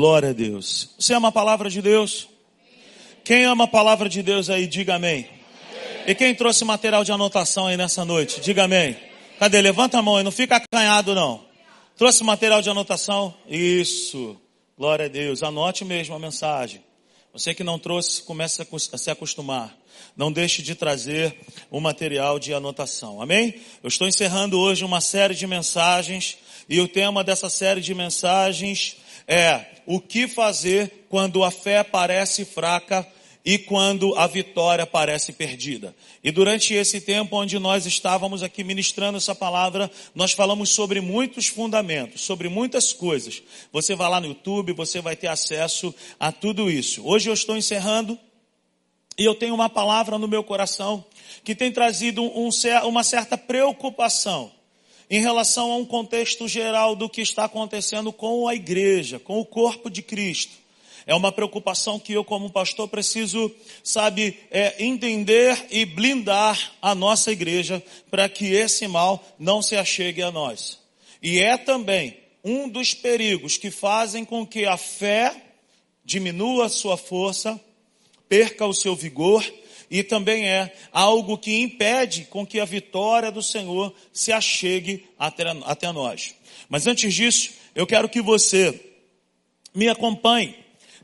Glória a Deus. Você ama a palavra de Deus? Quem ama a palavra de Deus aí, diga amém. E quem trouxe material de anotação aí nessa noite? Diga amém. Cadê? Levanta a mão aí, não fica acanhado não. Trouxe material de anotação? Isso. Glória a Deus. Anote mesmo a mensagem. Você que não trouxe, comece a se acostumar. Não deixe de trazer o material de anotação. Amém? Eu estou encerrando hoje uma série de mensagens e o tema dessa série de mensagens é o que fazer quando a fé parece fraca e quando a vitória parece perdida. E durante esse tempo onde nós estávamos aqui ministrando essa palavra, nós falamos sobre muitos fundamentos, sobre muitas coisas. Você vai lá no YouTube, você vai ter acesso a tudo isso. Hoje eu estou encerrando e eu tenho uma palavra no meu coração que tem trazido um, uma certa preocupação em relação a um contexto geral do que está acontecendo com a igreja, com o corpo de Cristo. É uma preocupação que eu, como pastor, preciso, sabe, é, entender e blindar a nossa igreja para que esse mal não se achegue a nós. E é também um dos perigos que fazem com que a fé diminua sua força, perca o seu vigor e também é algo que impede com que a vitória do Senhor se achegue até, até nós. Mas antes disso, eu quero que você me acompanhe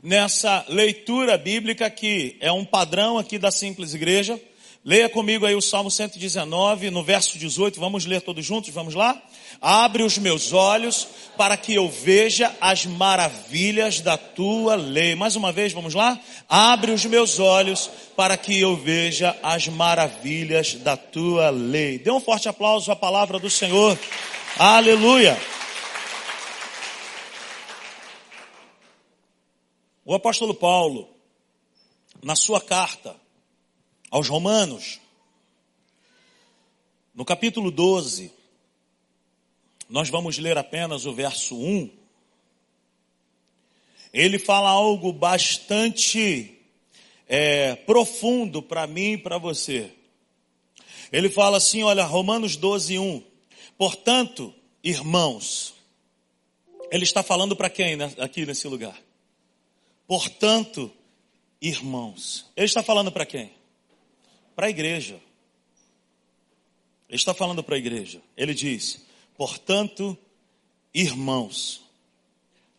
nessa leitura bíblica que é um padrão aqui da simples igreja. Leia comigo aí o Salmo 119, no verso 18, vamos ler todos juntos, vamos lá? Abre os meus olhos para que eu veja as maravilhas da tua lei. Mais uma vez, vamos lá? Abre os meus olhos para que eu veja as maravilhas da tua lei. Dê um forte aplauso à palavra do Senhor. Aleluia. O apóstolo Paulo, na sua carta aos Romanos, no capítulo 12, nós vamos ler apenas o verso 1. Ele fala algo bastante é, profundo para mim e para você. Ele fala assim, olha, Romanos 12, 1. Portanto, irmãos, ele está falando para quem né, aqui nesse lugar? Portanto, irmãos. Ele está falando para quem? Para a igreja. Ele está falando para a igreja. Ele diz: Portanto, irmãos,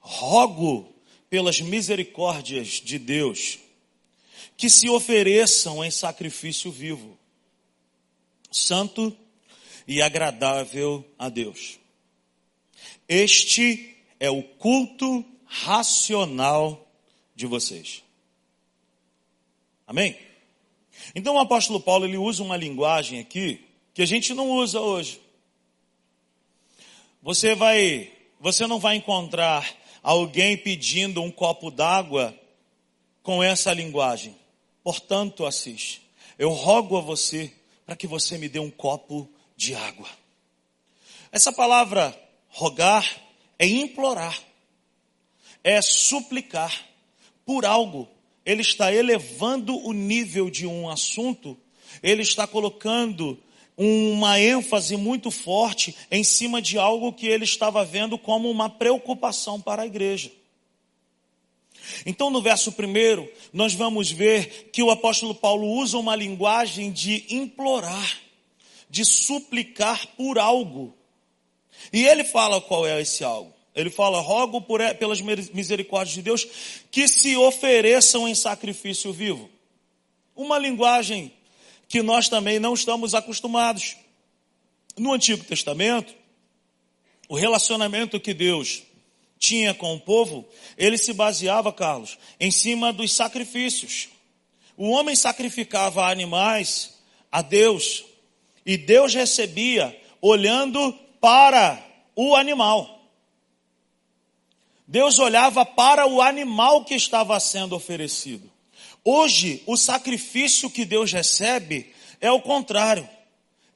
rogo pelas misericórdias de Deus que se ofereçam em sacrifício vivo, santo e agradável a Deus. Este é o culto racional de vocês. Amém? Então o apóstolo Paulo ele usa uma linguagem aqui que a gente não usa hoje. Você vai, você não vai encontrar alguém pedindo um copo d'água com essa linguagem. Portanto, Assis, eu rogo a você para que você me dê um copo de água. Essa palavra rogar é implorar, é suplicar por algo. Ele está elevando o nível de um assunto, ele está colocando uma ênfase muito forte em cima de algo que ele estava vendo como uma preocupação para a igreja. Então, no verso primeiro, nós vamos ver que o apóstolo Paulo usa uma linguagem de implorar, de suplicar por algo. E ele fala qual é esse algo. Ele fala: rogo por, pelas misericórdias de Deus que se ofereçam em sacrifício vivo. Uma linguagem que nós também não estamos acostumados. No Antigo Testamento, o relacionamento que Deus tinha com o povo, ele se baseava, Carlos, em cima dos sacrifícios. O homem sacrificava animais a Deus e Deus recebia olhando para o animal. Deus olhava para o animal que estava sendo oferecido. Hoje, o sacrifício que Deus recebe é o contrário.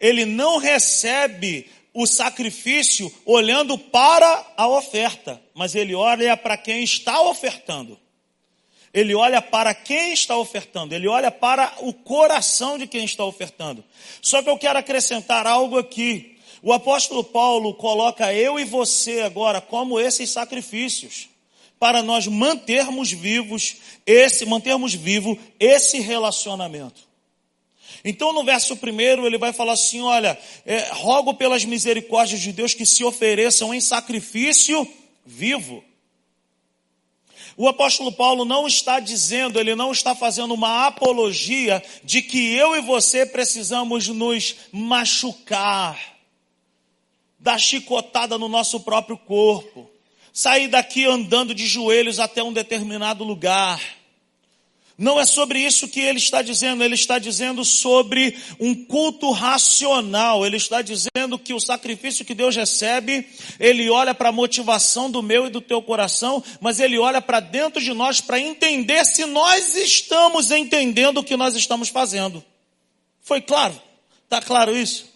Ele não recebe o sacrifício olhando para a oferta, mas ele olha para quem está ofertando. Ele olha para quem está ofertando, ele olha para o coração de quem está ofertando. Só que eu quero acrescentar algo aqui. O apóstolo Paulo coloca eu e você agora como esses sacrifícios. para nós mantermos vivos esse, mantermos vivo esse relacionamento. Então, no verso primeiro, ele vai falar assim: olha, é, rogo pelas misericórdias de Deus que se ofereçam em sacrifício vivo. O apóstolo Paulo não está dizendo, ele não está fazendo uma apologia de que eu e você precisamos nos machucar, dar chicotada no nosso próprio corpo, sair daqui andando de joelhos até um determinado lugar. Não é sobre isso que ele está dizendo, ele está dizendo sobre um culto racional, ele está dizendo que o sacrifício que Deus recebe, ele olha para a motivação do meu e do teu coração, mas ele olha para dentro de nós para entender se nós estamos entendendo o que nós estamos fazendo. Foi claro? Está claro isso?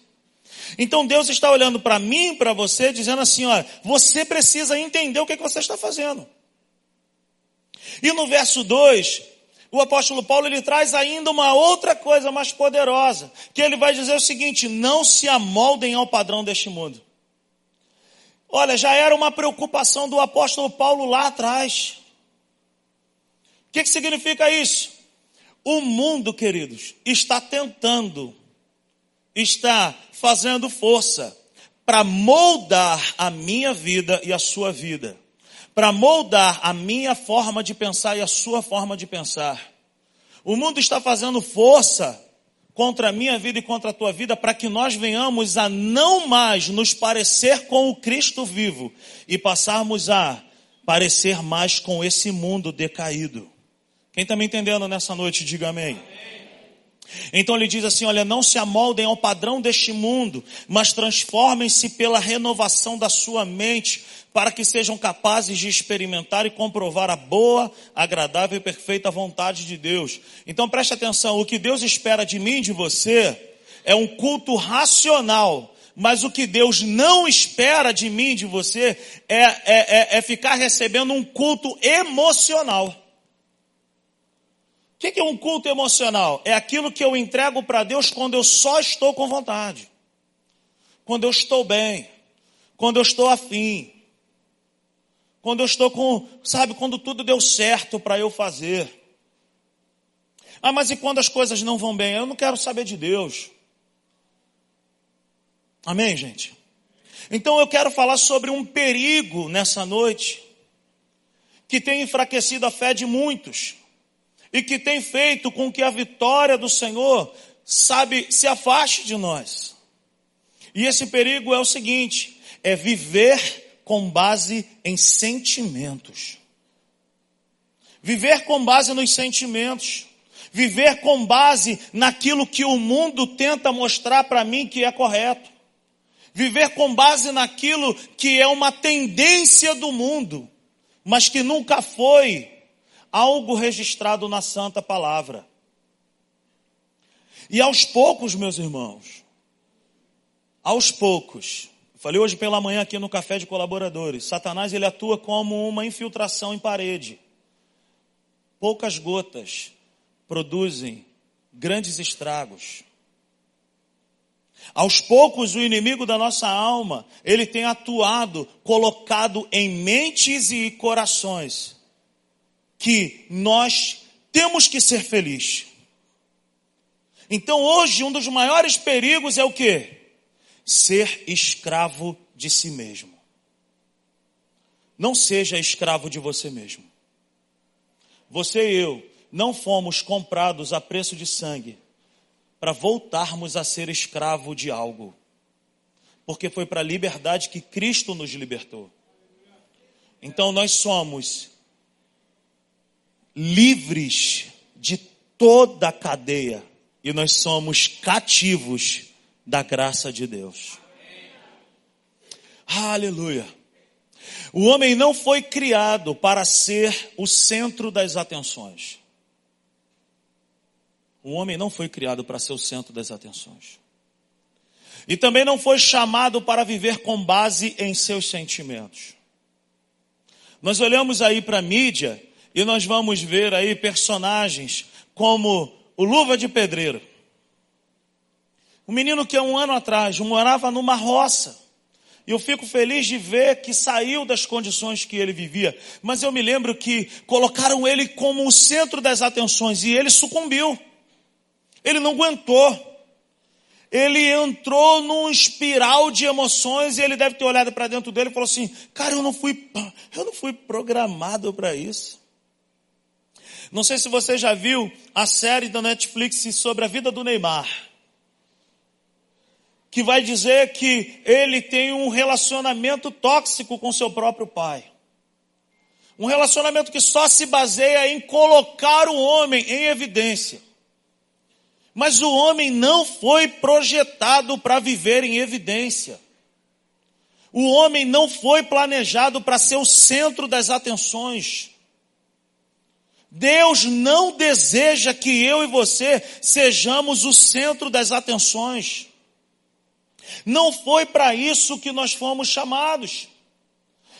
Então Deus está olhando para mim, para você, dizendo assim: olha, você precisa entender o que, é que você está fazendo. E no verso 2, o apóstolo Paulo ele traz ainda uma outra coisa mais poderosa, que ele vai dizer o seguinte: não se amoldem ao padrão deste mundo. Olha, já era uma preocupação do apóstolo Paulo lá atrás. O que, que significa isso? O mundo, queridos, está tentando, está fazendo força para moldar a minha vida e a sua vida para moldar a minha forma de pensar e a sua forma de pensar. O mundo está fazendo força contra a minha vida e contra a tua vida para que nós venhamos a não mais nos parecer com o Cristo vivo e passarmos a parecer mais com esse mundo decaído. Quem está me entendendo nessa noite, diga amém. amém. Então ele diz assim: olha, não se amoldem ao padrão deste mundo, mas transformem-se pela renovação da sua mente, para que sejam capazes de experimentar e comprovar a boa, agradável e perfeita vontade de Deus. Então preste atenção: o que Deus espera de mim de você é um culto racional. Mas o que Deus não espera de mim de você é, é, é, é ficar recebendo um culto emocional. O que é um culto emocional? É aquilo que eu entrego para Deus quando eu só estou com vontade, quando eu estou bem, quando eu estou afim, quando eu estou com, sabe, quando tudo deu certo para eu fazer. Ah, mas e quando as coisas não vão bem? Eu não quero saber de Deus. Amém, gente? Então eu quero falar sobre um perigo nessa noite que tem enfraquecido a fé de muitos e que tem feito com que a vitória do Senhor, sabe, se afaste de nós. E esse perigo é o seguinte: é viver com base em sentimentos. Viver com base nos sentimentos. Viver com base naquilo que o mundo tenta mostrar para mim que é correto. Viver com base naquilo que é uma tendência do mundo, mas que nunca foi algo registrado na Santa Palavra. E aos poucos, meus irmãos, aos poucos, falei hoje pela manhã aqui no café de colaboradores, Satanás ele atua como uma infiltração em parede. Poucas gotas produzem grandes estragos. Aos poucos, o inimigo da nossa alma, ele tem atuado, colocado em mentes e corações que nós temos que ser felizes. Então hoje um dos maiores perigos é o que? Ser escravo de si mesmo. Não seja escravo de você mesmo. Você e eu não fomos comprados a preço de sangue para voltarmos a ser escravo de algo. Porque foi para a liberdade que Cristo nos libertou. Então nós somos livres de toda a cadeia e nós somos cativos da graça de Deus. Aleluia. O homem não foi criado para ser o centro das atenções. O homem não foi criado para ser o centro das atenções. E também não foi chamado para viver com base em seus sentimentos. Nós olhamos aí para a mídia e nós vamos ver aí personagens como o Luva de Pedreiro. Um menino que há um ano atrás morava numa roça. E eu fico feliz de ver que saiu das condições que ele vivia. Mas eu me lembro que colocaram ele como o centro das atenções e ele sucumbiu. Ele não aguentou. Ele entrou num espiral de emoções e ele deve ter olhado para dentro dele e falou assim: "Cara, eu não fui eu não fui programado para isso". Não sei se você já viu a série da Netflix sobre a vida do Neymar que vai dizer que ele tem um relacionamento tóxico com seu próprio pai. Um relacionamento que só se baseia em colocar o homem em evidência. Mas o homem não foi projetado para viver em evidência. O homem não foi planejado para ser o centro das atenções. Deus não deseja que eu e você sejamos o centro das atenções. Não foi para isso que nós fomos chamados.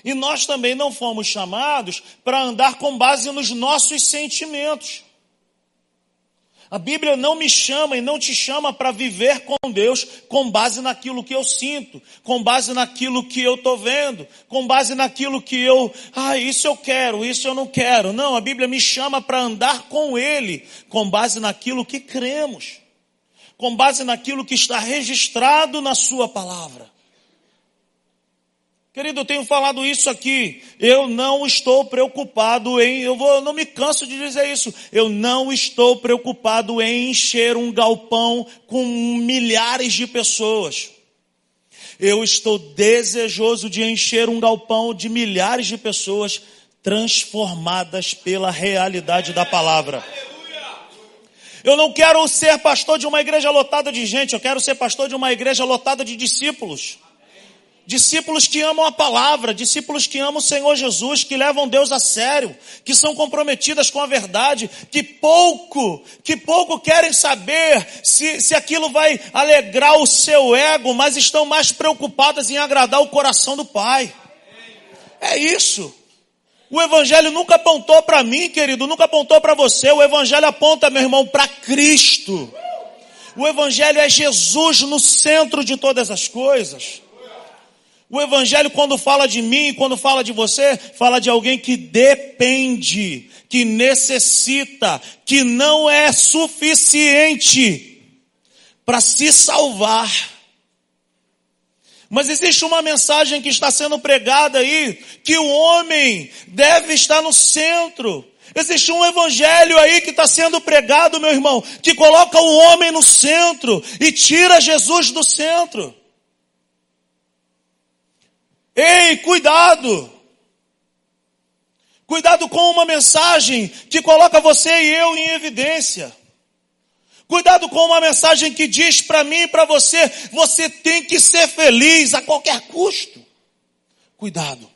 E nós também não fomos chamados para andar com base nos nossos sentimentos. A Bíblia não me chama e não te chama para viver com Deus com base naquilo que eu sinto, com base naquilo que eu estou vendo, com base naquilo que eu, ah, isso eu quero, isso eu não quero. Não, a Bíblia me chama para andar com Ele, com base naquilo que cremos com base naquilo que está registrado na Sua palavra. Querido, eu tenho falado isso aqui. Eu não estou preocupado em, eu vou, eu não me canso de dizer isso. Eu não estou preocupado em encher um galpão com milhares de pessoas. Eu estou desejoso de encher um galpão de milhares de pessoas transformadas pela realidade da palavra. Eu não quero ser pastor de uma igreja lotada de gente, eu quero ser pastor de uma igreja lotada de discípulos. Discípulos que amam a palavra, discípulos que amam o Senhor Jesus, que levam Deus a sério, que são comprometidas com a verdade, que pouco, que pouco querem saber se, se aquilo vai alegrar o seu ego, mas estão mais preocupadas em agradar o coração do Pai. É isso. O Evangelho nunca apontou para mim, querido, nunca apontou para você. O Evangelho aponta, meu irmão, para Cristo. O Evangelho é Jesus no centro de todas as coisas. O Evangelho, quando fala de mim, quando fala de você, fala de alguém que depende, que necessita, que não é suficiente para se salvar. Mas existe uma mensagem que está sendo pregada aí, que o homem deve estar no centro. Existe um evangelho aí que está sendo pregado, meu irmão, que coloca o homem no centro e tira Jesus do centro. Ei, cuidado! Cuidado com uma mensagem que coloca você e eu em evidência. Cuidado com uma mensagem que diz para mim e para você, você tem que ser feliz a qualquer custo. Cuidado.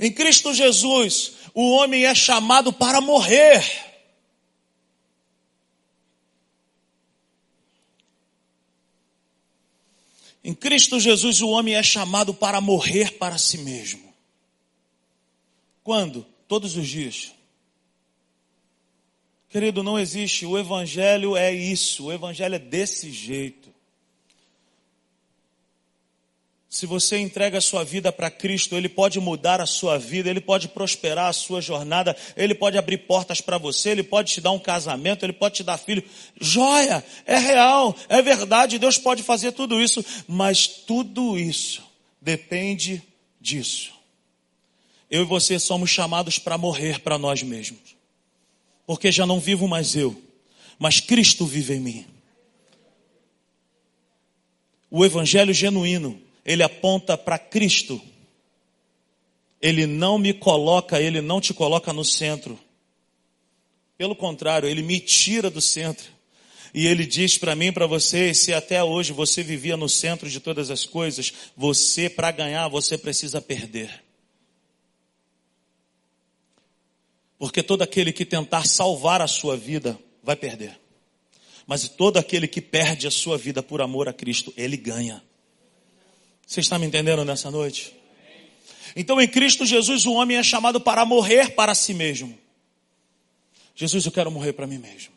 Em Cristo Jesus, o homem é chamado para morrer. Em Cristo Jesus, o homem é chamado para morrer para si mesmo. Quando? Todos os dias. Querido, não existe. O Evangelho é isso. O Evangelho é desse jeito. Se você entrega a sua vida para Cristo, Ele pode mudar a sua vida, Ele pode prosperar a sua jornada, Ele pode abrir portas para você, Ele pode te dar um casamento, Ele pode te dar filho. Joia! É real, é verdade, Deus pode fazer tudo isso, mas tudo isso depende disso. Eu e você somos chamados para morrer para nós mesmos porque já não vivo mais eu, mas Cristo vive em mim. O evangelho genuíno, ele aponta para Cristo. Ele não me coloca, ele não te coloca no centro. Pelo contrário, ele me tira do centro. E ele diz para mim, para você, se até hoje você vivia no centro de todas as coisas, você para ganhar, você precisa perder. Porque todo aquele que tentar salvar a sua vida vai perder. Mas todo aquele que perde a sua vida por amor a Cristo, ele ganha. Você está me entendendo nessa noite? Então em Cristo Jesus o homem é chamado para morrer para si mesmo. Jesus, eu quero morrer para mim mesmo.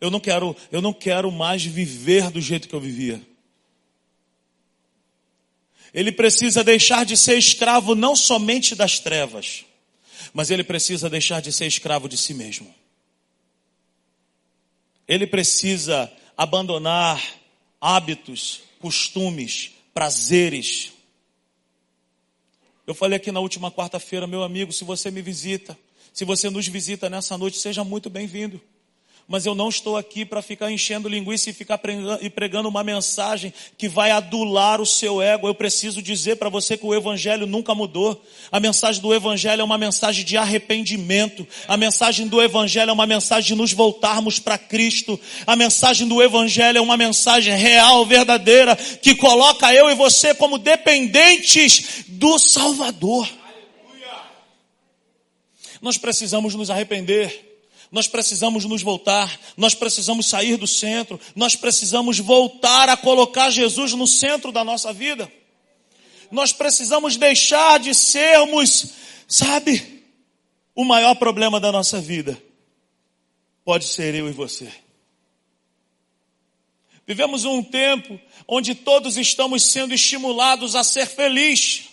Eu não quero, eu não quero mais viver do jeito que eu vivia. Ele precisa deixar de ser escravo não somente das trevas, mas ele precisa deixar de ser escravo de si mesmo. Ele precisa abandonar hábitos, costumes, prazeres. Eu falei aqui na última quarta-feira, meu amigo, se você me visita, se você nos visita nessa noite, seja muito bem-vindo mas eu não estou aqui para ficar enchendo linguiça e ficar pregando, uma mensagem que vai adular o seu ego. Eu preciso dizer para você que o Evangelho nunca mudou. A mensagem do Evangelho é uma mensagem de arrependimento. A mensagem do Evangelho é uma mensagem de nos voltarmos para Cristo. A mensagem do Evangelho é uma mensagem real, verdadeira, que coloca eu e você como dependentes do Salvador. Nós precisamos nos arrepender. Nós precisamos nos voltar, nós precisamos sair do centro, nós precisamos voltar a colocar Jesus no centro da nossa vida. Nós precisamos deixar de sermos, sabe, o maior problema da nossa vida. Pode ser eu e você. Vivemos um tempo onde todos estamos sendo estimulados a ser feliz,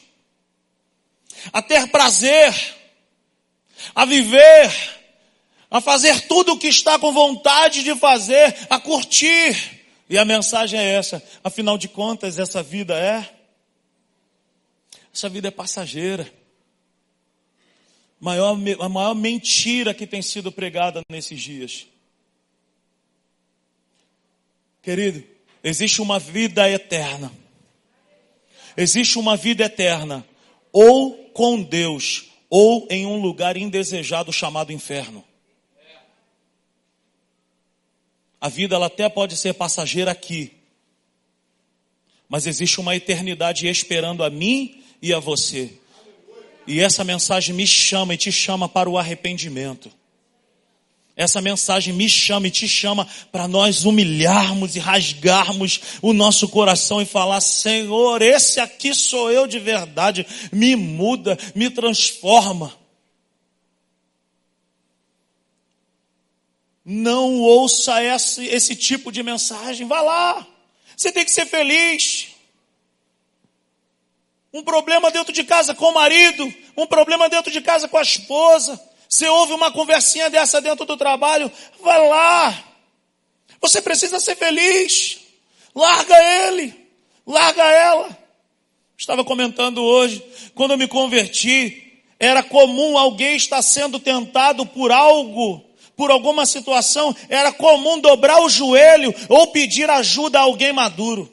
a ter prazer, a viver a fazer tudo o que está com vontade de fazer, a curtir. E a mensagem é essa, afinal de contas, essa vida é essa vida é passageira. Maior, a maior mentira que tem sido pregada nesses dias. Querido, existe uma vida eterna. Existe uma vida eterna, ou com Deus, ou em um lugar indesejado chamado inferno. A vida ela até pode ser passageira aqui, mas existe uma eternidade esperando a mim e a você. E essa mensagem me chama e te chama para o arrependimento. Essa mensagem me chama e te chama para nós humilharmos e rasgarmos o nosso coração e falar: Senhor, esse aqui sou eu de verdade, me muda, me transforma. Não ouça esse, esse tipo de mensagem. Vá lá. Você tem que ser feliz. Um problema dentro de casa com o marido, um problema dentro de casa com a esposa. Você ouve uma conversinha dessa dentro do trabalho, vai lá. Você precisa ser feliz. Larga ele, larga ela. Estava comentando hoje, quando eu me converti, era comum alguém estar sendo tentado por algo por alguma situação, era comum dobrar o joelho ou pedir ajuda a alguém maduro.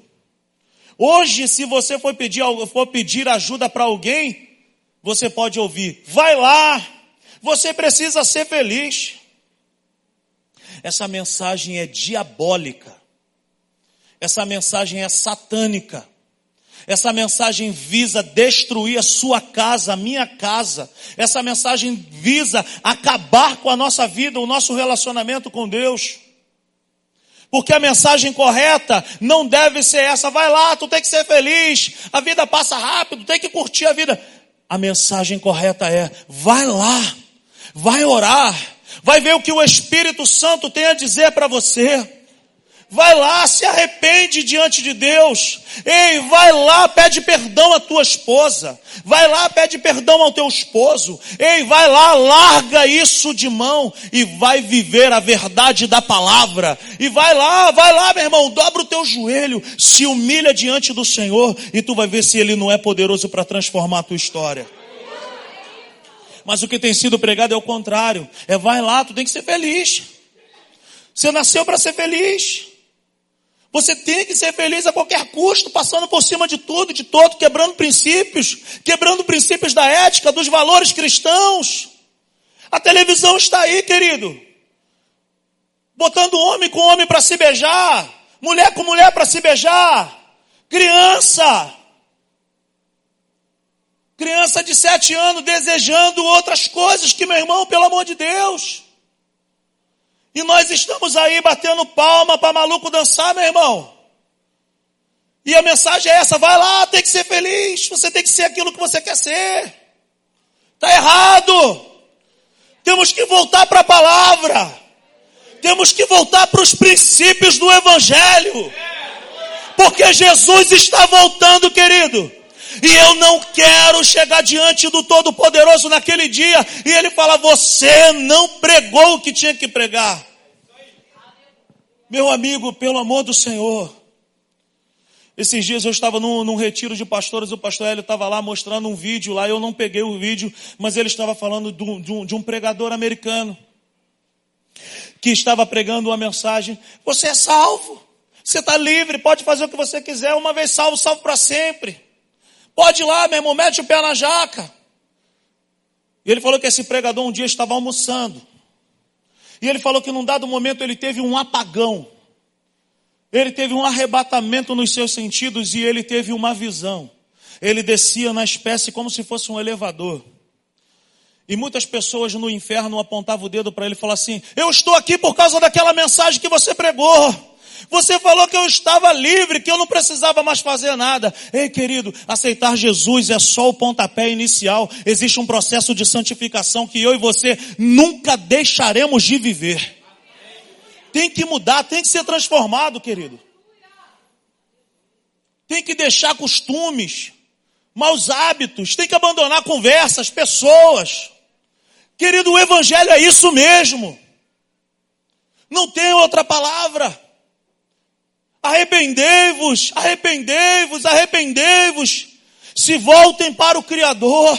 Hoje, se você for pedir, for pedir ajuda para alguém, você pode ouvir: vai lá, você precisa ser feliz. Essa mensagem é diabólica. Essa mensagem é satânica. Essa mensagem visa destruir a sua casa, a minha casa. Essa mensagem visa acabar com a nossa vida, o nosso relacionamento com Deus. Porque a mensagem correta não deve ser essa, vai lá, tu tem que ser feliz, a vida passa rápido, tem que curtir a vida. A mensagem correta é, vai lá, vai orar, vai ver o que o Espírito Santo tem a dizer para você. Vai lá, se arrepende diante de Deus. Ei, vai lá, pede perdão à tua esposa. Vai lá, pede perdão ao teu esposo. Ei, vai lá, larga isso de mão e vai viver a verdade da palavra. E vai lá, vai lá, meu irmão, dobra o teu joelho, se humilha diante do Senhor e tu vai ver se ele não é poderoso para transformar a tua história. Mas o que tem sido pregado é o contrário. É vai lá, tu tem que ser feliz. Você nasceu para ser feliz. Você tem que ser feliz a qualquer custo, passando por cima de tudo, de todo, quebrando princípios, quebrando princípios da ética, dos valores cristãos. A televisão está aí, querido. Botando homem com homem para se beijar, mulher com mulher para se beijar, criança. Criança de sete anos desejando outras coisas que, meu irmão, pelo amor de Deus. E nós estamos aí batendo palma para maluco dançar, meu irmão. E a mensagem é essa: vai lá, tem que ser feliz. Você tem que ser aquilo que você quer ser. Está errado. Temos que voltar para a palavra. Temos que voltar para os princípios do Evangelho. Porque Jesus está voltando, querido. E eu não quero chegar diante do Todo-Poderoso naquele dia e ele fala: Você não pregou o que tinha que pregar. Meu amigo, pelo amor do Senhor. Esses dias eu estava num, num retiro de pastores, o pastor Hélio estava lá mostrando um vídeo lá, eu não peguei o vídeo, mas ele estava falando de um, de um, de um pregador americano que estava pregando uma mensagem: Você é salvo, você está livre, pode fazer o que você quiser, uma vez salvo, salvo para sempre. Pode ir lá, meu irmão, mete o pé na jaca. E ele falou que esse pregador um dia estava almoçando. E ele falou que num dado momento ele teve um apagão. Ele teve um arrebatamento nos seus sentidos e ele teve uma visão. Ele descia na espécie como se fosse um elevador. E muitas pessoas no inferno apontavam o dedo para ele e falavam assim: Eu estou aqui por causa daquela mensagem que você pregou. Você falou que eu estava livre, que eu não precisava mais fazer nada. Ei, querido, aceitar Jesus é só o pontapé inicial. Existe um processo de santificação que eu e você nunca deixaremos de viver. Tem que mudar, tem que ser transformado, querido. Tem que deixar costumes, maus hábitos, tem que abandonar conversas, pessoas. Querido, o Evangelho é isso mesmo. Não tem outra palavra. Arrependei-vos, arrependei-vos, arrependei-vos. Se voltem para o Criador.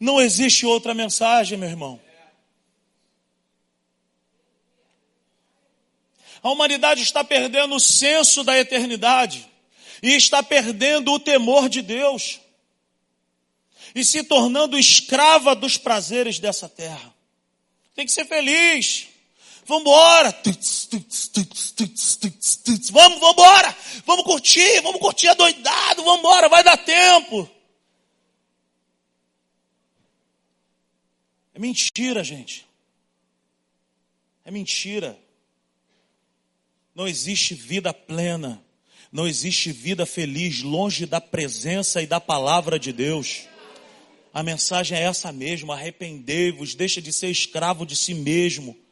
Não existe outra mensagem, meu irmão. A humanidade está perdendo o senso da eternidade e está perdendo o temor de Deus e se tornando escrava dos prazeres dessa terra. Tem que ser feliz. Vambora! Vamos, vambora! Vamos curtir, vamos curtir adoidado, vambora, vai dar tempo. É mentira, gente. É mentira. Não existe vida plena. Não existe vida feliz longe da presença e da palavra de Deus. A mensagem é essa mesmo: arrependei-vos, deixa de ser escravo de si mesmo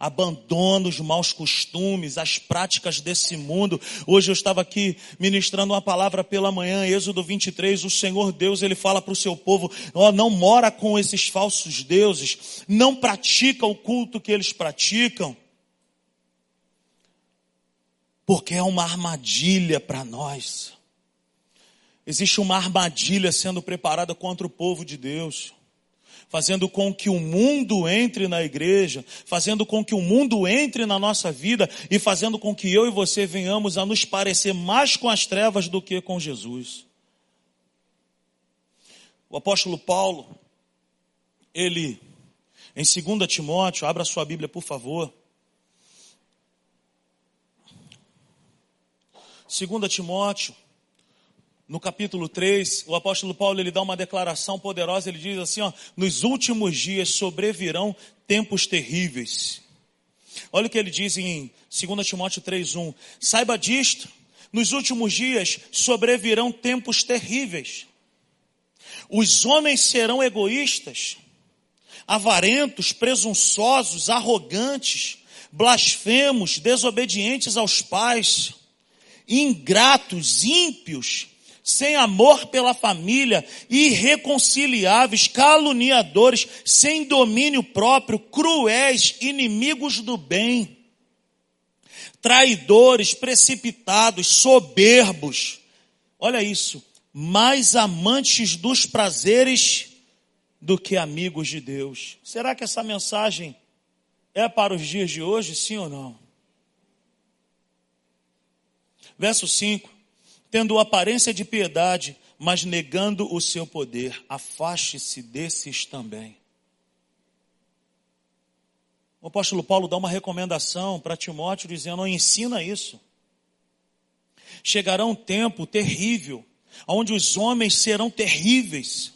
abandona os maus costumes, as práticas desse mundo. Hoje eu estava aqui ministrando uma palavra pela manhã, Êxodo 23, o Senhor Deus, ele fala para o seu povo, ó, não mora com esses falsos deuses, não pratica o culto que eles praticam, porque é uma armadilha para nós. Existe uma armadilha sendo preparada contra o povo de Deus fazendo com que o mundo entre na igreja, fazendo com que o mundo entre na nossa vida e fazendo com que eu e você venhamos a nos parecer mais com as trevas do que com Jesus. O apóstolo Paulo, ele, em 2 Timóteo, abra sua Bíblia por favor. 2 Timóteo, no capítulo 3, o apóstolo Paulo ele dá uma declaração poderosa, ele diz assim, ó, nos últimos dias sobrevirão tempos terríveis. Olha o que ele diz em 2 Timóteo 3:1. Saiba disto, nos últimos dias sobrevirão tempos terríveis. Os homens serão egoístas, avarentos, presunçosos, arrogantes, blasfemos, desobedientes aos pais, ingratos, ímpios, sem amor pela família, irreconciliáveis, caluniadores, sem domínio próprio, cruéis, inimigos do bem, traidores, precipitados, soberbos. Olha isso, mais amantes dos prazeres do que amigos de Deus. Será que essa mensagem é para os dias de hoje, sim ou não? Verso 5 tendo aparência de piedade, mas negando o seu poder. Afaste-se desses também. O apóstolo Paulo dá uma recomendação para Timóteo, dizendo: ensina isso. Chegará um tempo terrível, onde os homens serão terríveis,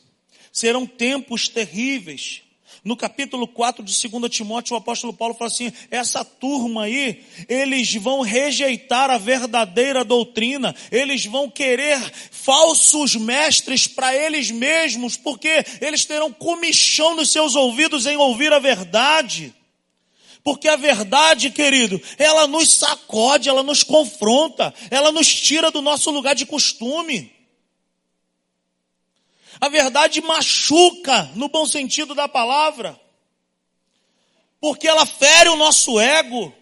serão tempos terríveis, no capítulo 4 de 2 Timóteo, o apóstolo Paulo fala assim: essa turma aí, eles vão rejeitar a verdadeira doutrina, eles vão querer falsos mestres para eles mesmos, porque eles terão comichão nos seus ouvidos em ouvir a verdade. Porque a verdade, querido, ela nos sacode, ela nos confronta, ela nos tira do nosso lugar de costume. A verdade machuca, no bom sentido da palavra, porque ela fere o nosso ego.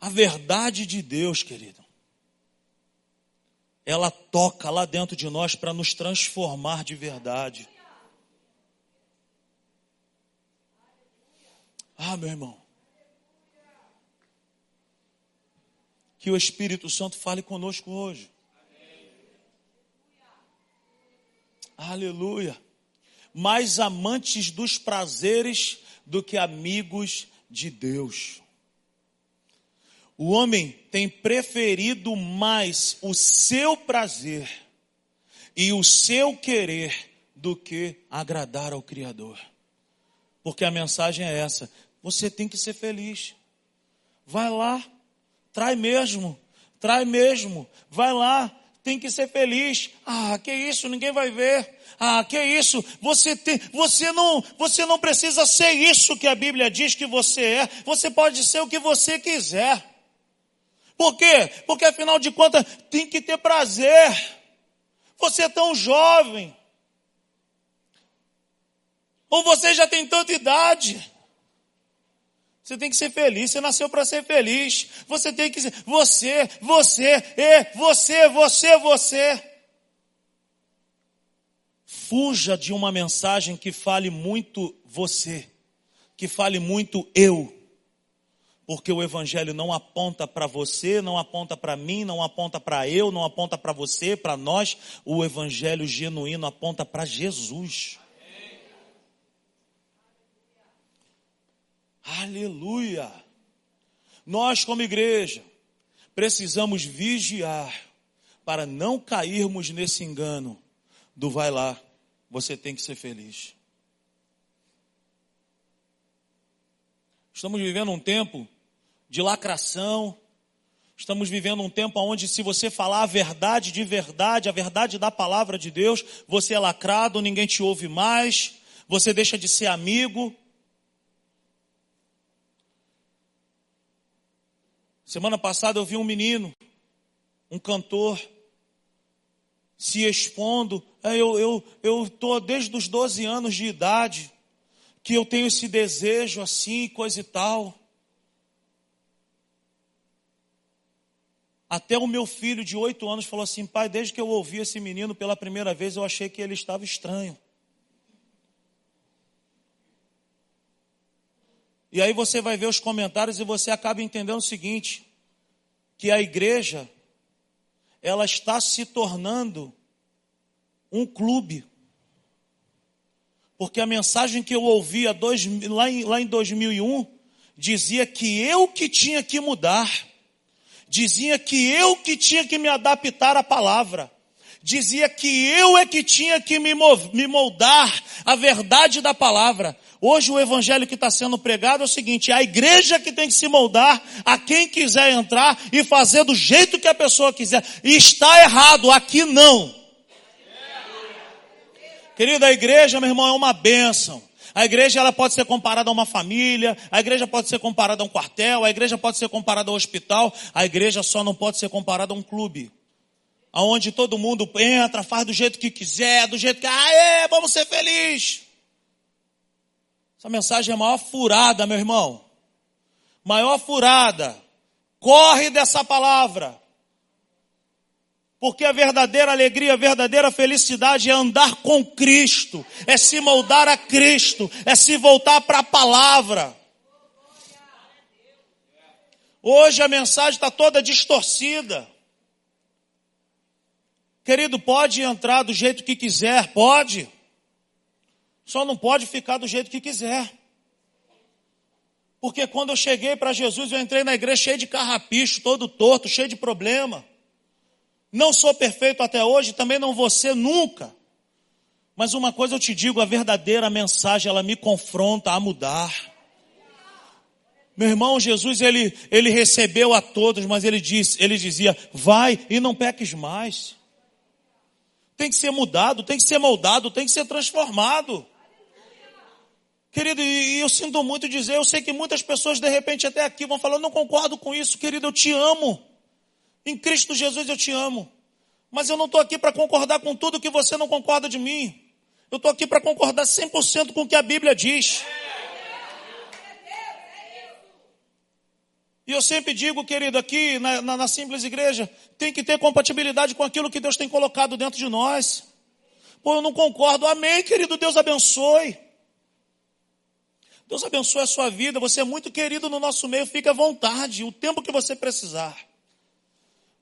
A verdade de Deus, querido, ela toca lá dentro de nós para nos transformar de verdade. Ah, meu irmão. Que o Espírito Santo fale conosco hoje. Aleluia. Mais amantes dos prazeres do que amigos de Deus. O homem tem preferido mais o seu prazer e o seu querer do que agradar ao Criador. Porque a mensagem é essa: você tem que ser feliz. Vai lá, trai mesmo, trai mesmo, vai lá, tem que ser feliz. Ah, que isso, ninguém vai ver. Ah, que isso, você tem, você não, você não precisa ser isso que a Bíblia diz que você é. Você pode ser o que você quiser. Por quê? Porque afinal de contas tem que ter prazer. Você é tão jovem. Ou você já tem tanta idade. Você tem que ser feliz, você nasceu para ser feliz. Você tem que ser, você, você, e você, você, você. Fuja de uma mensagem que fale muito você, que fale muito eu. Porque o evangelho não aponta para você, não aponta para mim, não aponta para eu, não aponta para você, para nós. O evangelho genuíno aponta para Jesus. Aleluia! Nós, como igreja, precisamos vigiar para não cairmos nesse engano do vai lá, você tem que ser feliz. Estamos vivendo um tempo de lacração. Estamos vivendo um tempo onde, se você falar a verdade de verdade, a verdade da palavra de Deus, você é lacrado, ninguém te ouve mais, você deixa de ser amigo. Semana passada eu vi um menino, um cantor, se expondo. É, eu eu, eu desde os 12 anos de idade, que eu tenho esse desejo assim, coisa e tal. Até o meu filho de oito anos falou assim: pai, desde que eu ouvi esse menino pela primeira vez, eu achei que ele estava estranho. E aí você vai ver os comentários e você acaba entendendo o seguinte: que a igreja ela está se tornando um clube. Porque a mensagem que eu ouvi dois, lá, em, lá em 2001 dizia que eu que tinha que mudar dizia que eu que tinha que me adaptar à palavra, dizia que eu é que tinha que me moldar à verdade da palavra. Hoje o evangelho que está sendo pregado é o seguinte: a igreja que tem que se moldar a quem quiser entrar e fazer do jeito que a pessoa quiser. E está errado, aqui não. Querida, a igreja, meu irmão, é uma bênção. A igreja ela pode ser comparada a uma família, a igreja pode ser comparada a um quartel, a igreja pode ser comparada a um hospital, a igreja só não pode ser comparada a um clube. Onde todo mundo entra, faz do jeito que quiser, do jeito que, é, vamos ser felizes. Essa mensagem é a maior furada, meu irmão. Maior furada. Corre dessa palavra. Porque a verdadeira alegria, a verdadeira felicidade é andar com Cristo, é se moldar a Cristo, é se voltar para a palavra. Hoje a mensagem está toda distorcida. Querido, pode entrar do jeito que quiser, pode. Só não pode ficar do jeito que quiser. Porque quando eu cheguei para Jesus, eu entrei na igreja cheio de carrapicho, todo torto, cheio de problema. Não sou perfeito até hoje, também não vou ser nunca. Mas uma coisa eu te digo, a verdadeira mensagem, ela me confronta a mudar. Meu irmão, Jesus, ele, ele recebeu a todos, mas ele, disse, ele dizia, vai e não peques mais. Tem que ser mudado, tem que ser moldado, tem que ser transformado. Querido, e eu sinto muito dizer, eu sei que muitas pessoas de repente até aqui vão falar, não concordo com isso, querido, eu te amo. Em Cristo Jesus eu te amo. Mas eu não estou aqui para concordar com tudo que você não concorda de mim. Eu estou aqui para concordar 100% com o que a Bíblia diz. E eu sempre digo, querido, aqui na, na, na, simples igreja, tem que ter compatibilidade com aquilo que Deus tem colocado dentro de nós. Pô, eu não concordo. Amém, querido. Deus abençoe. Deus abençoe a sua vida. Você é muito querido no nosso meio. Fique à vontade, o tempo que você precisar.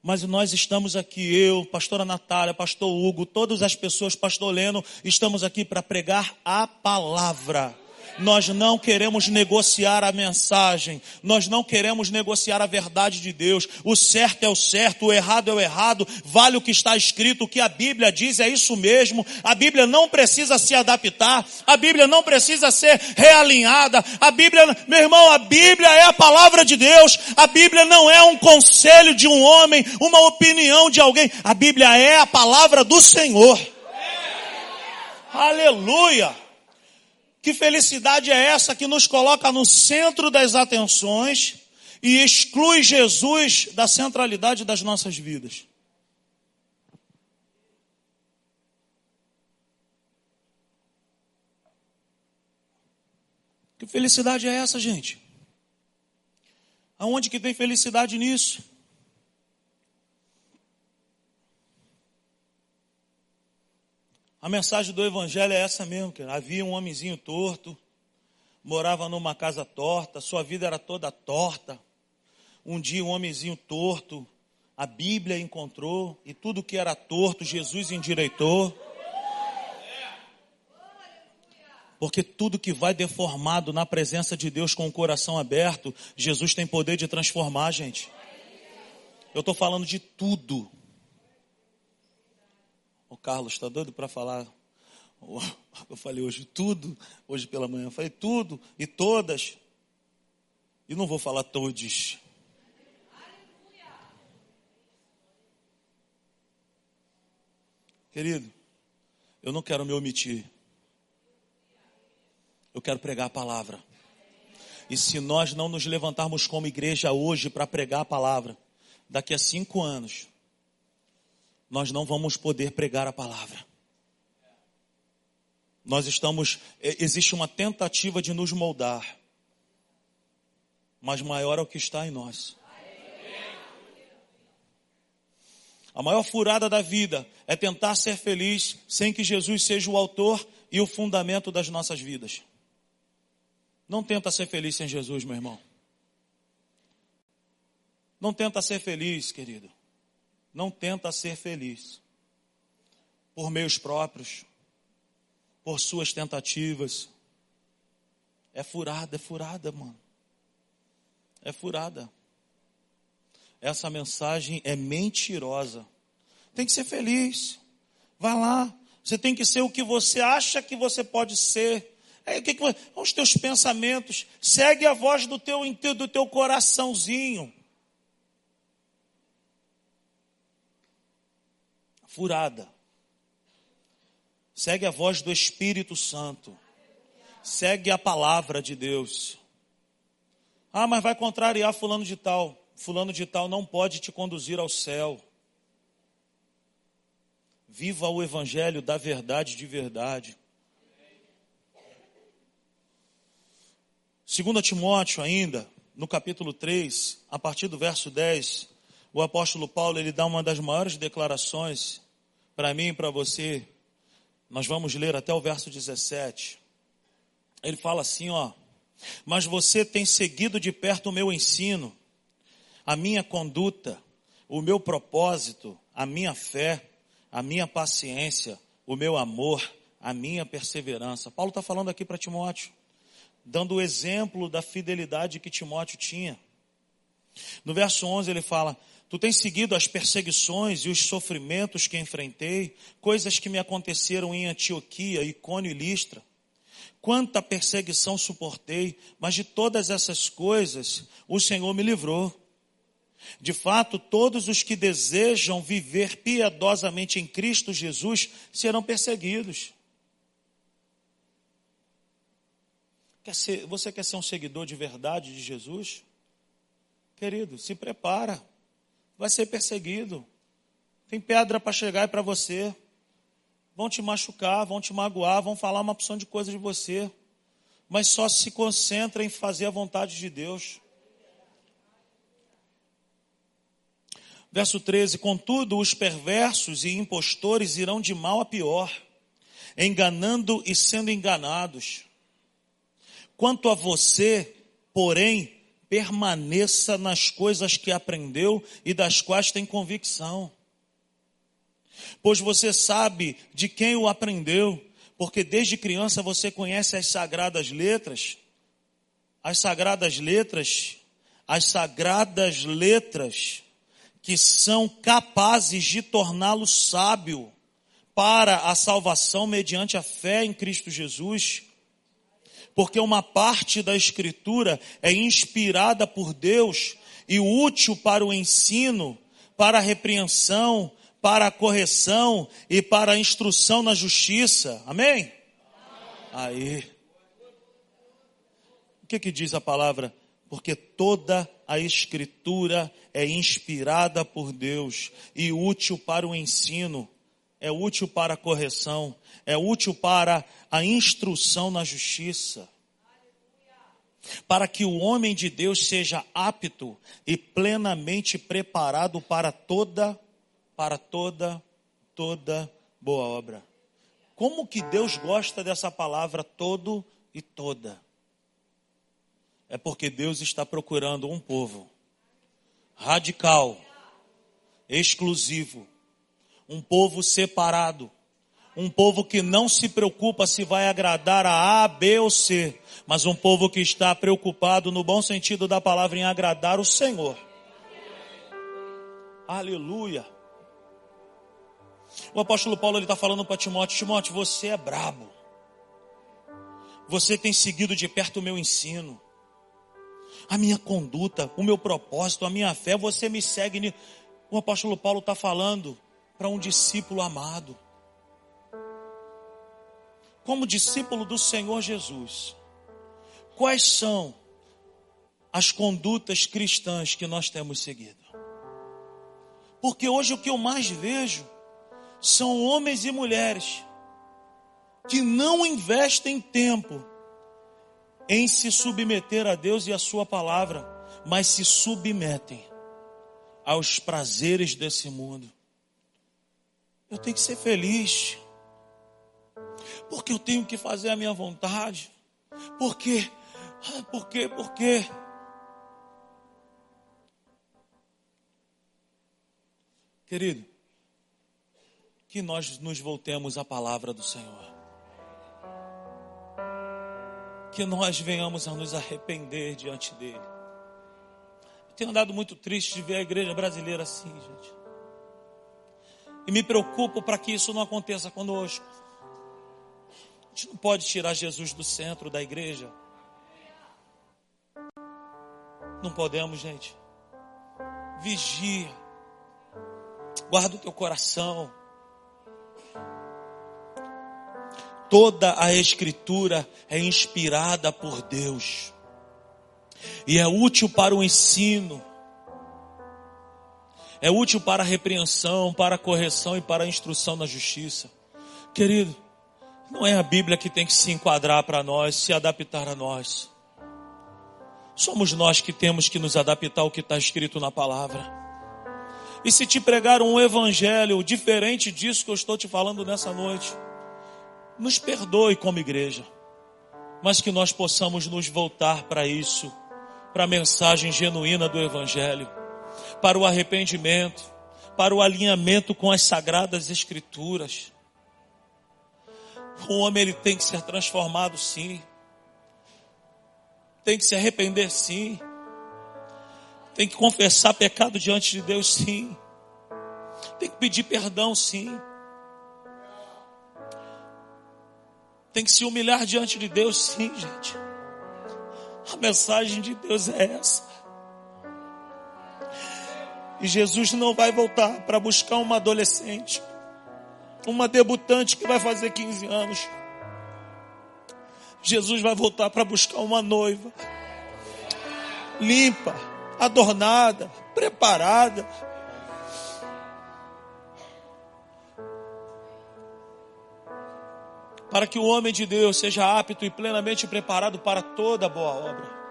Mas nós estamos aqui, eu, pastora Natália, pastor Hugo, todas as pessoas, pastor Leno, estamos aqui para pregar a palavra. Nós não queremos negociar a mensagem, nós não queremos negociar a verdade de Deus. O certo é o certo, o errado é o errado, vale o que está escrito, o que a Bíblia diz é isso mesmo. A Bíblia não precisa se adaptar, a Bíblia não precisa ser realinhada. A Bíblia, meu irmão, a Bíblia é a palavra de Deus. A Bíblia não é um conselho de um homem, uma opinião de alguém. A Bíblia é a palavra do Senhor. Aleluia! Que felicidade é essa que nos coloca no centro das atenções e exclui Jesus da centralidade das nossas vidas? Que felicidade é essa, gente? Aonde que tem felicidade nisso? A mensagem do Evangelho é essa mesmo, que havia um homenzinho torto, morava numa casa torta, sua vida era toda torta. Um dia um homenzinho torto, a Bíblia encontrou, e tudo que era torto, Jesus endireitou. Porque tudo que vai deformado na presença de Deus com o coração aberto, Jesus tem poder de transformar, gente. Eu estou falando de tudo. Carlos está doido para falar. Eu falei hoje tudo, hoje pela manhã, eu falei tudo e todas. E não vou falar todos. Querido, eu não quero me omitir. Eu quero pregar a palavra. E se nós não nos levantarmos como igreja hoje para pregar a palavra, daqui a cinco anos, nós não vamos poder pregar a palavra. Nós estamos, existe uma tentativa de nos moldar, mas maior é o que está em nós. A maior furada da vida é tentar ser feliz sem que Jesus seja o autor e o fundamento das nossas vidas. Não tenta ser feliz sem Jesus, meu irmão. Não tenta ser feliz, querido não tenta ser feliz por meios próprios, por suas tentativas. É furada, é furada, mano. É furada. Essa mensagem é mentirosa. Tem que ser feliz. Vai lá. Você tem que ser o que você acha que você pode ser. É, que que, os teus pensamentos. Segue a voz do teu, do teu coraçãozinho. Furada. Segue a voz do Espírito Santo. Segue a palavra de Deus. Ah, mas vai contrariar fulano de tal. Fulano de tal não pode te conduzir ao céu. Viva o evangelho da verdade de verdade. 2 Timóteo ainda, no capítulo 3, a partir do verso 10, o apóstolo Paulo ele dá uma das maiores declarações para mim e para você, nós vamos ler até o verso 17. Ele fala assim, ó: "Mas você tem seguido de perto o meu ensino, a minha conduta, o meu propósito, a minha fé, a minha paciência, o meu amor, a minha perseverança." Paulo está falando aqui para Timóteo, dando o exemplo da fidelidade que Timóteo tinha. No verso 11 ele fala: Tu tens seguido as perseguições e os sofrimentos que enfrentei, coisas que me aconteceram em Antioquia, Icônio e Listra. Quanta perseguição suportei, mas de todas essas coisas o Senhor me livrou. De fato, todos os que desejam viver piedosamente em Cristo Jesus serão perseguidos. Quer ser, você quer ser um seguidor de verdade de Jesus? Querido, se prepara vai ser perseguido. Tem pedra para chegar para você. Vão te machucar, vão te magoar, vão falar uma opção de coisas de você. Mas só se concentra em fazer a vontade de Deus. Verso 13: Contudo, os perversos e impostores irão de mal a pior, enganando e sendo enganados. Quanto a você, porém, permaneça nas coisas que aprendeu e das quais tem convicção. Pois você sabe de quem o aprendeu, porque desde criança você conhece as sagradas letras. As sagradas letras, as sagradas letras que são capazes de torná-lo sábio para a salvação mediante a fé em Cristo Jesus. Porque uma parte da Escritura é inspirada por Deus e útil para o ensino, para a repreensão, para a correção e para a instrução na justiça. Amém? Aí. O que que diz a palavra? Porque toda a Escritura é inspirada por Deus e útil para o ensino, é útil para a correção, é útil para a instrução na justiça. Para que o homem de Deus seja apto e plenamente preparado para toda, para toda, toda boa obra. Como que Deus gosta dessa palavra todo e toda? É porque Deus está procurando um povo radical, exclusivo, um povo separado, um povo que não se preocupa se vai agradar a A, B ou C, mas um povo que está preocupado no bom sentido da palavra em agradar o Senhor. Aleluia. O apóstolo Paulo ele está falando para Timóteo: Timóteo, você é brabo. Você tem seguido de perto o meu ensino a minha conduta, o meu propósito, a minha fé, você me segue. O apóstolo Paulo está falando para um discípulo amado. Como discípulo do Senhor Jesus, quais são as condutas cristãs que nós temos seguido? Porque hoje o que eu mais vejo são homens e mulheres que não investem tempo em se submeter a Deus e a Sua palavra, mas se submetem aos prazeres desse mundo. Eu tenho que ser feliz, porque eu tenho que fazer a minha vontade, porque, ah, porque, porque. Querido, que nós nos voltemos à palavra do Senhor que nós venhamos a nos arrepender diante dele. Eu tenho andado muito triste de ver a igreja brasileira assim, gente. E me preocupo para que isso não aconteça conosco. A gente não pode tirar Jesus do centro da igreja. Não podemos, gente. Vigia. Guarda o teu coração. Toda a Escritura é inspirada por Deus e é útil para o ensino, é útil para a repreensão, para a correção e para a instrução na justiça. Querido, não é a Bíblia que tem que se enquadrar para nós, se adaptar a nós. Somos nós que temos que nos adaptar ao que está escrito na palavra. E se te pregar um evangelho diferente disso que eu estou te falando nessa noite, nos perdoe como igreja, mas que nós possamos nos voltar para isso, para a mensagem genuína do Evangelho, para o arrependimento, para o alinhamento com as sagradas Escrituras. O homem ele tem que ser transformado sim, tem que se arrepender sim, tem que confessar pecado diante de Deus sim, tem que pedir perdão sim. Tem que se humilhar diante de Deus, sim, gente. A mensagem de Deus é essa. E Jesus não vai voltar para buscar uma adolescente, uma debutante que vai fazer 15 anos. Jesus vai voltar para buscar uma noiva limpa, adornada, preparada. Para que o homem de Deus seja apto e plenamente preparado para toda boa obra.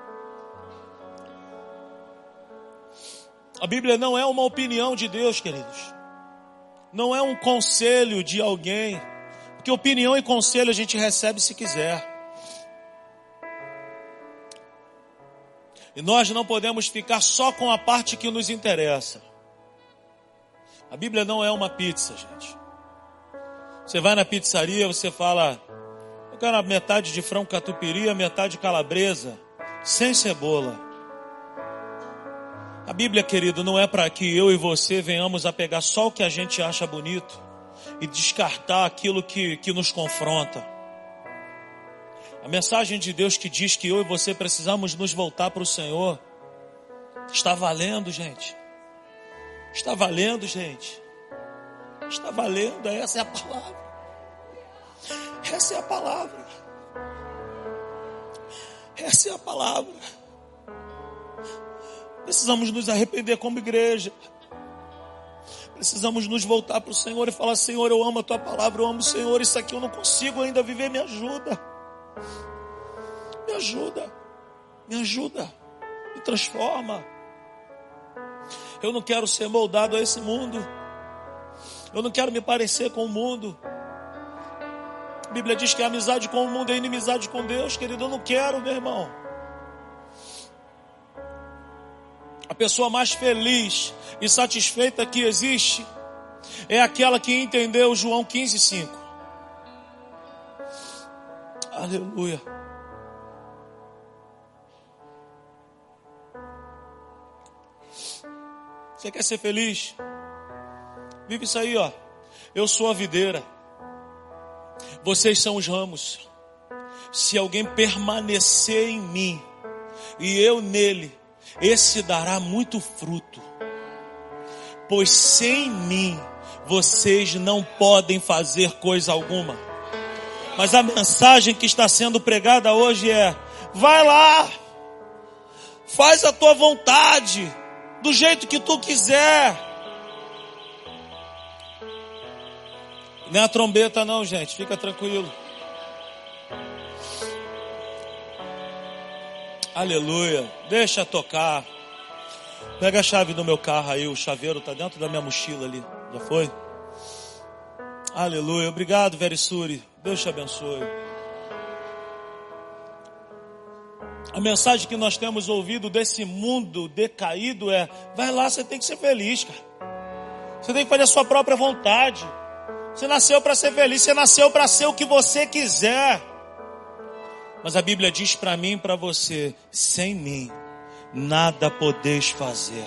A Bíblia não é uma opinião de Deus, queridos. Não é um conselho de alguém. Porque opinião e conselho a gente recebe se quiser. E nós não podemos ficar só com a parte que nos interessa. A Bíblia não é uma pizza, gente. Você vai na pizzaria, você fala, eu quero metade de frango catupiry, metade de calabresa, sem cebola. A Bíblia, querido, não é para que eu e você venhamos a pegar só o que a gente acha bonito e descartar aquilo que, que nos confronta. A mensagem de Deus que diz que eu e você precisamos nos voltar para o Senhor. Está valendo, gente. Está valendo, gente. Está valendo, essa é a palavra. Essa é a palavra. Essa é a palavra. Precisamos nos arrepender como igreja. Precisamos nos voltar para o Senhor e falar: Senhor, eu amo a tua palavra, eu amo o Senhor, isso aqui eu não consigo ainda viver, me ajuda. Me ajuda, me ajuda, me transforma. Eu não quero ser moldado a esse mundo. Eu não quero me parecer com o mundo. A Bíblia diz que a amizade com o mundo é inimizade com Deus, querido. Eu não quero, meu irmão. A pessoa mais feliz e satisfeita que existe é aquela que entendeu João 15, 5. Aleluia. Você quer ser feliz? Vive isso aí, ó. Eu sou a videira. Vocês são os ramos. Se alguém permanecer em mim e eu nele, esse dará muito fruto. Pois sem mim vocês não podem fazer coisa alguma. Mas a mensagem que está sendo pregada hoje é: vai lá, faz a tua vontade do jeito que tu quiser. Não é a trombeta não, gente, fica tranquilo. Aleluia. Deixa tocar. Pega a chave do meu carro aí, o chaveiro está dentro da minha mochila ali. Já foi? Aleluia. Obrigado, Verissuri. Deus te abençoe. A mensagem que nós temos ouvido desse mundo decaído é: vai lá, você tem que ser feliz, cara. Você tem que fazer a sua própria vontade. Você nasceu para ser feliz, você nasceu para ser o que você quiser. Mas a Bíblia diz para mim e para você: sem mim, nada podeis fazer.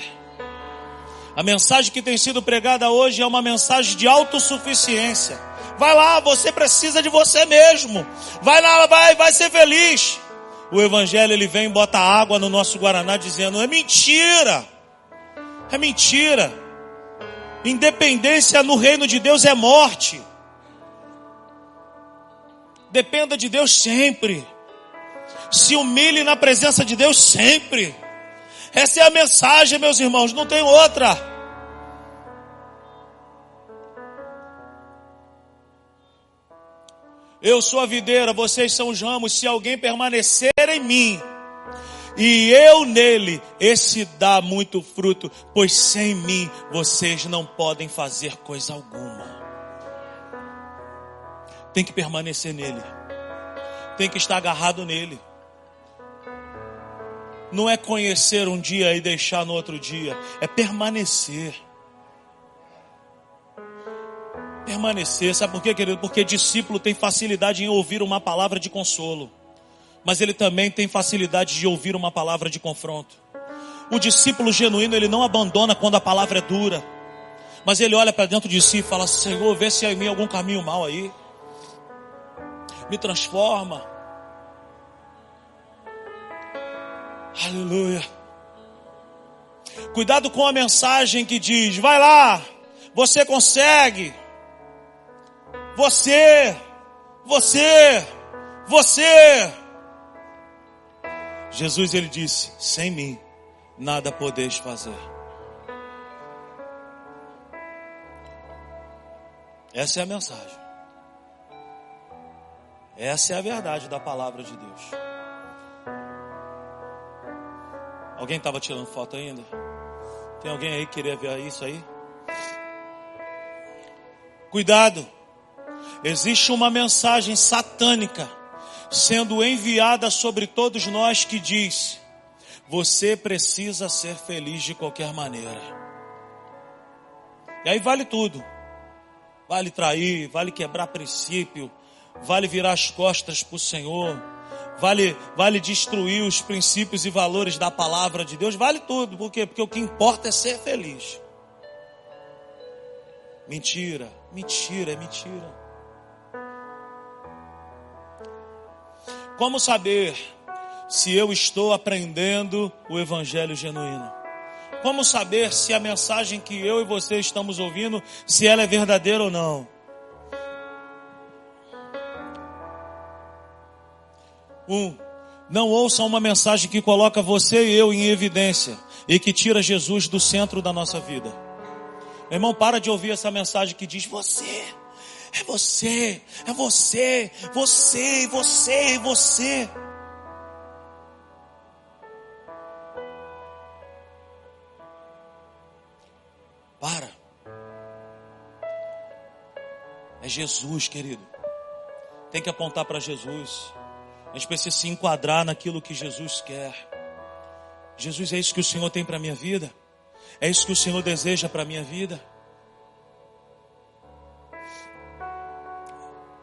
A mensagem que tem sido pregada hoje é uma mensagem de autossuficiência. Vai lá, você precisa de você mesmo. Vai lá, vai, vai ser feliz o evangelho ele vem e bota água no nosso guaraná dizendo: "É mentira. É mentira. Independência no reino de Deus é morte. Dependa de Deus sempre. Se humilhe na presença de Deus sempre. Essa é a mensagem, meus irmãos, não tem outra. Eu sou a videira, vocês são os ramos. Se alguém permanecer em mim e eu nele, esse dá muito fruto, pois sem mim vocês não podem fazer coisa alguma. Tem que permanecer nele, tem que estar agarrado nele. Não é conhecer um dia e deixar no outro dia, é permanecer. Permanecer, sabe por quê, querido? Porque discípulo tem facilidade em ouvir uma palavra de consolo, mas ele também tem facilidade de ouvir uma palavra de confronto. O discípulo genuíno, ele não abandona quando a palavra é dura, mas ele olha para dentro de si e fala: Senhor, vê se há em mim algum caminho mal aí, me transforma. Aleluia. Cuidado com a mensagem que diz: vai lá, você consegue. Você, você, você. Jesus ele disse: sem mim nada podeis fazer. Essa é a mensagem. Essa é a verdade da palavra de Deus. Alguém estava tirando foto ainda? Tem alguém aí que queria ver isso aí? Cuidado. Existe uma mensagem satânica sendo enviada sobre todos nós que diz: você precisa ser feliz de qualquer maneira. E aí vale tudo. Vale trair, vale quebrar princípio, vale virar as costas para o Senhor, vale, vale destruir os princípios e valores da palavra de Deus, vale tudo. Por quê? Porque o que importa é ser feliz. Mentira, mentira, é mentira. Como saber se eu estou aprendendo o evangelho genuíno? Como saber se a mensagem que eu e você estamos ouvindo, se ela é verdadeira ou não? Um, não ouçam uma mensagem que coloca você e eu em evidência e que tira Jesus do centro da nossa vida. Meu irmão, para de ouvir essa mensagem que diz você, é você, é você, você, você, você. Para. É Jesus, querido. Tem que apontar para Jesus. A gente precisa se enquadrar naquilo que Jesus quer. Jesus, é isso que o Senhor tem para a minha vida? É isso que o Senhor deseja para a minha vida?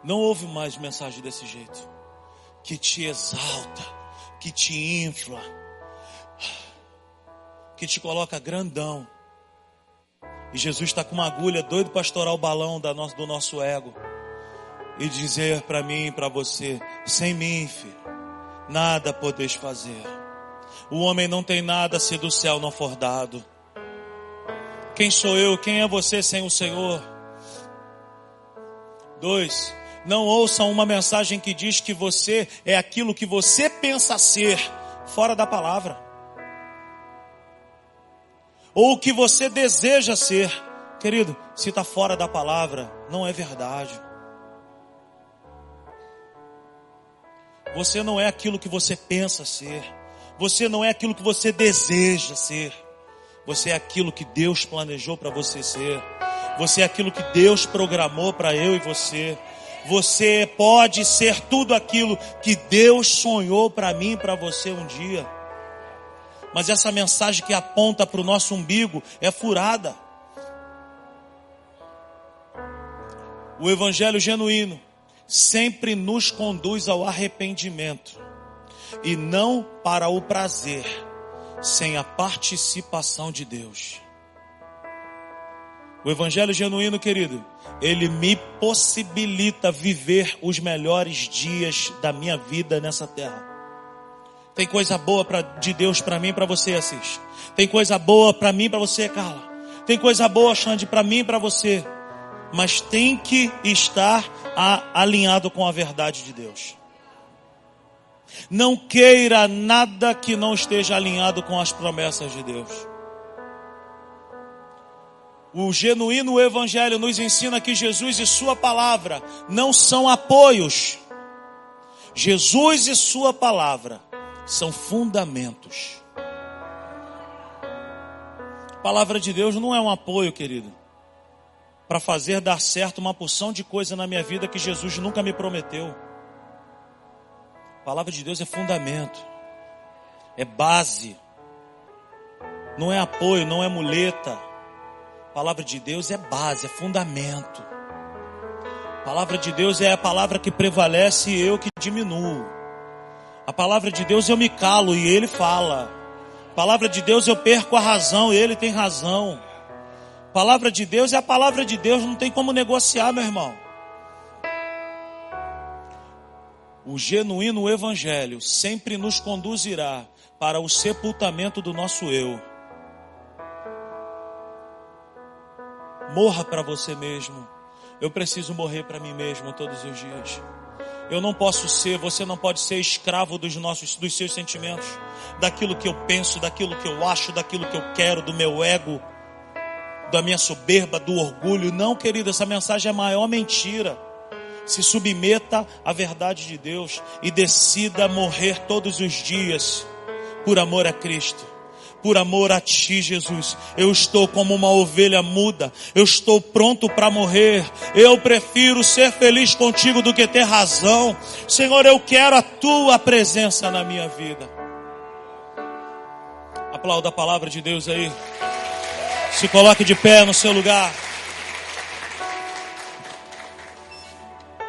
Não ouve mais mensagem desse jeito. Que te exalta, que te infla, que te coloca grandão. E Jesus está com uma agulha doido para estourar o balão do nosso ego. E dizer para mim e para você: sem mim, filho, nada podeis fazer. O homem não tem nada se do céu não for dado. Quem sou eu? Quem é você sem o Senhor? Dois, não ouçam uma mensagem que diz que você é aquilo que você pensa ser, fora da palavra. Ou o que você deseja ser. Querido, se está fora da palavra, não é verdade. Você não é aquilo que você pensa ser. Você não é aquilo que você deseja ser. Você é aquilo que Deus planejou para você ser. Você é aquilo que Deus programou para eu e você. Você pode ser tudo aquilo que Deus sonhou para mim e para você um dia. Mas essa mensagem que aponta para o nosso umbigo é furada. O evangelho genuíno sempre nos conduz ao arrependimento e não para o prazer, sem a participação de Deus. O evangelho genuíno, querido, ele me possibilita viver os melhores dias da minha vida nessa terra. Tem coisa boa pra, de Deus para mim e para você, Assis. Tem coisa boa para mim e para você, Carla. Tem coisa boa, Xande, para mim e para você. Mas tem que estar a, alinhado com a verdade de Deus. Não queira nada que não esteja alinhado com as promessas de Deus. O genuíno evangelho nos ensina que Jesus e sua palavra não são apoios. Jesus e sua palavra são fundamentos. A palavra de Deus não é um apoio, querido, para fazer dar certo uma porção de coisa na minha vida que Jesus nunca me prometeu. A palavra de Deus é fundamento, é base, não é apoio, não é muleta. A palavra de Deus é base, é fundamento. A palavra de Deus é a palavra que prevalece e eu que diminuo. A palavra de Deus eu me calo e ele fala. A palavra de Deus eu perco a razão e ele tem razão. Palavra de Deus é a palavra de Deus, não tem como negociar, meu irmão. O genuíno evangelho sempre nos conduzirá para o sepultamento do nosso eu. Morra para você mesmo. Eu preciso morrer para mim mesmo todos os dias. Eu não posso ser, você não pode ser escravo dos nossos, dos seus sentimentos, daquilo que eu penso, daquilo que eu acho, daquilo que eu quero, do meu ego, da minha soberba, do orgulho. Não, querido, essa mensagem é a maior mentira. Se submeta à verdade de Deus e decida morrer todos os dias por amor a Cristo. Por amor a ti, Jesus. Eu estou como uma ovelha muda. Eu estou pronto para morrer. Eu prefiro ser feliz contigo do que ter razão. Senhor, eu quero a tua presença na minha vida. Aplauda a palavra de Deus aí. Se coloque de pé no seu lugar.